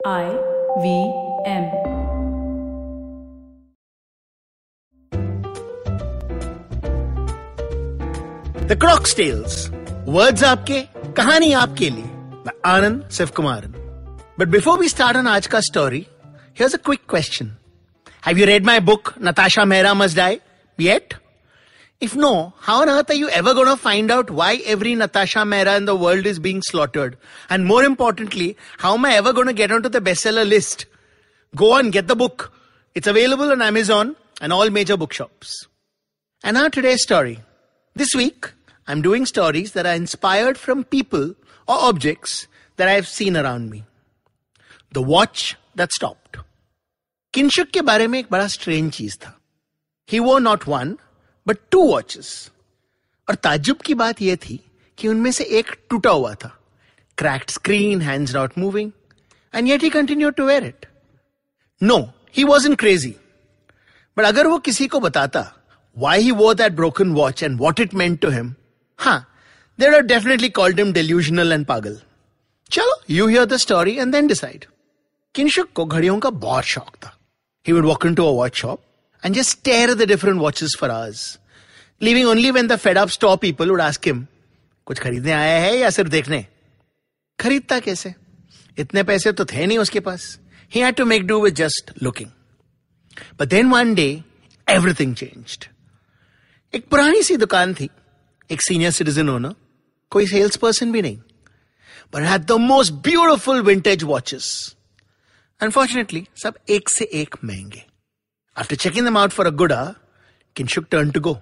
I V M. The Crocs tales words आपके कहानी आपके लिए मैं आनंद Shiv Kumaran but before we start on आज का story here's a quick question have you read my book Natasha Mehra must die yet If no, how on earth are you ever going to find out why every Natasha Mehra in the world is being slaughtered? And more importantly, how am I ever going to get onto the bestseller list? Go on, get the book. It's available on Amazon and all major bookshops. And now today's story. This week, I'm doing stories that are inspired from people or objects that I've seen around me. The watch that stopped. Kinshuk के बारे में एक बड़ा strange चीज था ही वो not one But two watches और ताजुब की बात यह थी कि उनमें से एक टूटा हुआ था। Cracked screen hands not moving and yet he continue to wear it no he was in crazy but अगर वो किसी को बताता why he wore that broken watch and what it meant to him हाँ there are definitely called him delusional and पागल। चलो you hear the story and then decide Kinshuk को घड़ियों का बहुत शौक था। He would walk into a watch shop and just stare the different watches for hours leaving only when the fed off stop people would ask him कुछ खरीदने आया है या सिर्फ़ देखने? खरीदता कैसे? इतने पैसे तो थे नहीं उसके पास। He had to make do with just looking but then one day everything changed एक पुरानी सी दुकान थी, एक सीनियर सिटीजन ओनर कोई सेल्स पर्सन भी नहीं but had the most beautiful vintage watches unfortunately सब एक से एक महँगे। After checking them out for a good किन किनशुक टर्न टू गो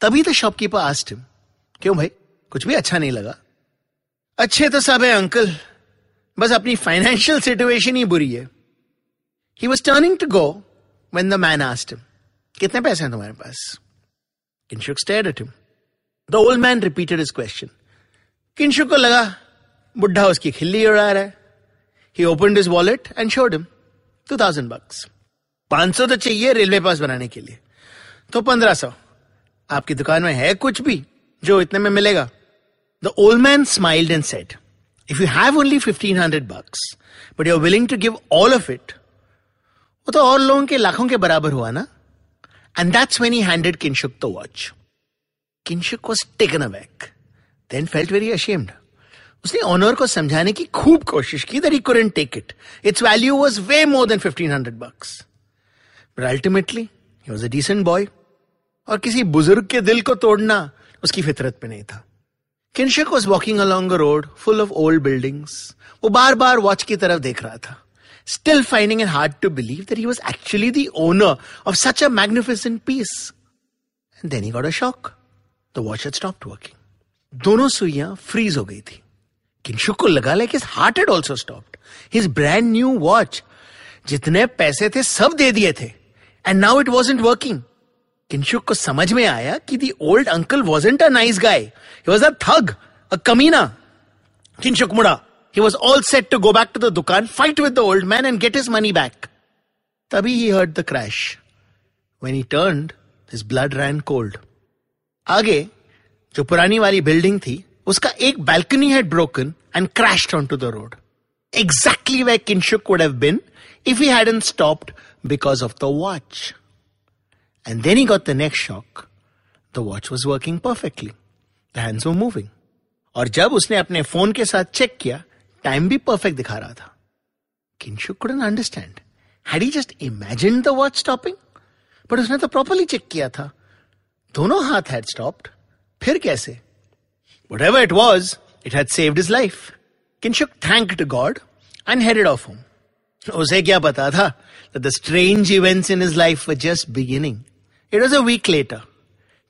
तभी तो शॉपकीपर आस्ट हिम क्यों भाई? कुछ भी अच्छा नहीं लगा? अच्छे तो सब है अंकल बस अपनी फाइनेंशियल सिचुएशन ही बुरी है. He was turning to go when the man asked him कितने पैसे हैं तुम्हारे पास? Kinshuk stared at him the old man repeated his question Kinshuk को लगा, बुढ़ा उसकी खिल्ली उड़ा रहा है. He opened his wallet and showed him two thousand bucks पाँच सौ तो चाहिए रेलवे पास बनाने के लिए। तो पंद्रह सौ। आपकी दुकान में है कुछ भी जो इतने में मिलेगा? The old man smiled and said if you have only fifteen hundred bucks but you are willing to give all of it वो तो और लोगों के लाखों के बराबर हुआ ना? And that's when he handed Kinshuk the watch Kinshuk was taken aback then felt very ashamed उसने ऑनर को समझाने की खूब कोशिश की that you couldn't take it its value was way more than fifteen hundred bucks but ultimately was a decent boy और किसी बुज़ुर्ग के दिल को तोड़ना उसकी फितरत पे नहीं था। Kinshuk was walking along road full of old buildings वो बार बार वॉच की तरफ़ देख रहा था। Still finding it hard to believe that he was actually the owner of such a magnificent piece and then he got a shock the watch had stopped working दोनों सुइया फ्रीज हो गई थी। किनशुक को लगा like his heart had also stopped his brand new watch जितने पैसे थे, सब दे दिए थे। And now it wasn't working Kinshuk को समझ में आया कि the old uncle wasn't a nice guy. He was a thug, a kamina. Kinshuk मुड़ा he was all set to go back to the dukan, fight with the old man, and get his money back. Tabhi he heard the crash. When he turned, his blood ran cold. आगे जो पुरानी वाली building थी उसका एक balcony had broken and crashed onto the road. Exactly where Kinshuk would have been if he hadn't stopped because of the watch. And then he got the next shock. The watch was working perfectly. The hands were moving. और जब उसने अपने phone के साथ check किया time भी perfect दिखा रहा था किंशु couldn't understand had he just imagine the watch stopping but उसने तो प्रॉपरली चेक किया था दोनों हाथ हैड स्टॉप्ड फिर कैसे Whatever it was, it had saved his life. Kinshuk thanked God and headed off home. उसे क्या पता था that the strange events in his life were just beginning. it was a week later.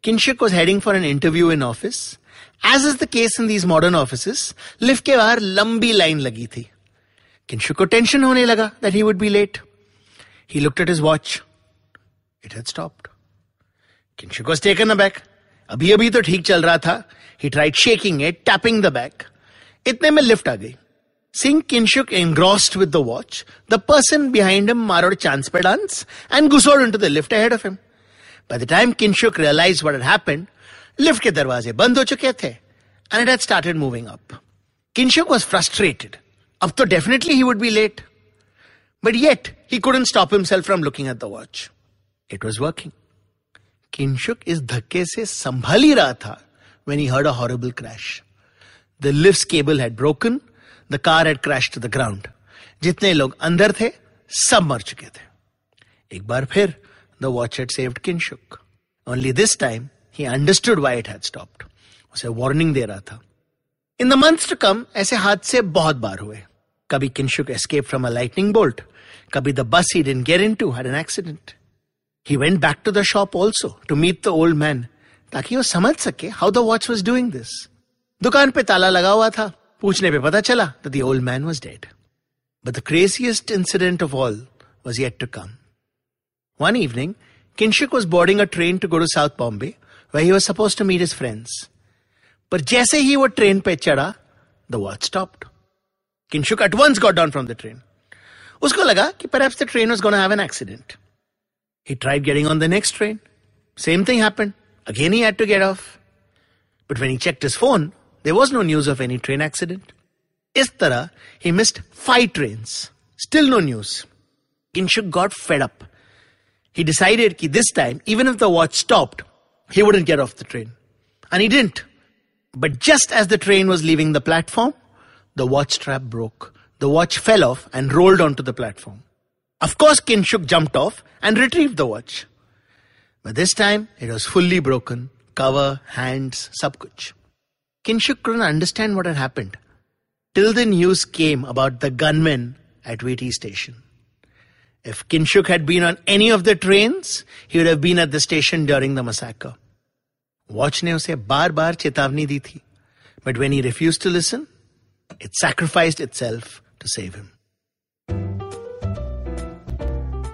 Kinshuk was heading for an interview in office. As is the case in these modern offices, lift ke baar lambi line lagi thi. Kinshuk ko tension hone laga that he would be late. He looked at his watch. It had stopped. Kinshuk was taken aback. Abhi abhi to theek chal raha tha. He tried shaking it, tapping the back. Itne mein lift aagayi. Seeing Kinshuk engrossed with the watch, the person behind him marred chance per dance and gussored into the lift ahead of him. By the time Kinshuk realized what had happened, lift के दरवाजे बंद हो चुके थे and it had started moving up Kinshuk was frustrated अब तो definitely he would be late But yet, he couldn't stop himself from looking at the watch. It was working. Kinshuk is धक्के se संभल ही रहा था when he heard a horrible crash. The lift's cable had broken, the car had crashed to the ground. जितने लोग अंदर थे सब मर चुके थे एक बार फिर the watch had saved Kinshuk. Only this time he understood why it had stopped. उसे वार्निंग दे रहा था in the months to come ऐसे हादसे बहुत बार हुए कभी Kinshuk escape from a lightning bolt कभी the bus he didn't get into had an accident he went back to the shop also to meet the old man ताकि वो समझ सके how the watch was doing this दुकान पे ताला लगा हुआ था पूछने पे पता चला that the old man was dead but the craziest incident of all was yet to come one evening, Kinshuk was boarding a train to go to South Bombay, where he was supposed to meet his friends. But jaise he was train pe chada, the watch stopped. Kinshuk at once got down from the train. Usko laga ki perhaps the train was going to have an accident. He tried getting on the next train. Same thing happened. Again he had to get off. But when he checked his phone, there was no news of any train accident. Is tarah, he missed five trains. Still no news. Kinshuk got fed up he decided that this time, even if the watch stopped, he wouldn't get off the train. And he didn't. But just as the train was leaving the platform, the watch strap broke. The watch fell off and rolled onto the platform. Of course, Kinshuk jumped off and retrieved the watch. But this time, it was fully broken. Cover, hands, sab kuch. Kinshuk couldn't understand what had happened. Till the news came about the gunmen at VT station. If Kinshuk had been on any of the trains, he would have been at the station during the massacre. Watch ने उसे बार बार चेतावनी दी थी But when he refused to listen, it sacrificed itself to save him.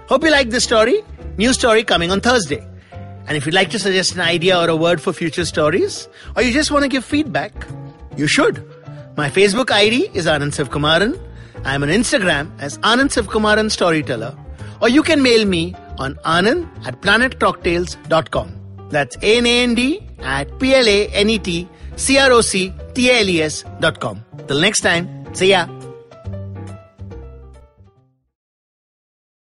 Hope you like this story. New story coming on Thursday. And if you'd like to suggest an idea or a word for future stories, or you just want to give feedback, you should. My Facebook ID is Anand Sivkumaran. I'm on Instagram as Anand Sivkumaran Storyteller. Or you can mail me on anand at planetcroctales.com. That's A-N-A-N-D at P-L-A-N-E-T C-R-O-C-T-A-L-E-S dot com. Till next time, see ya.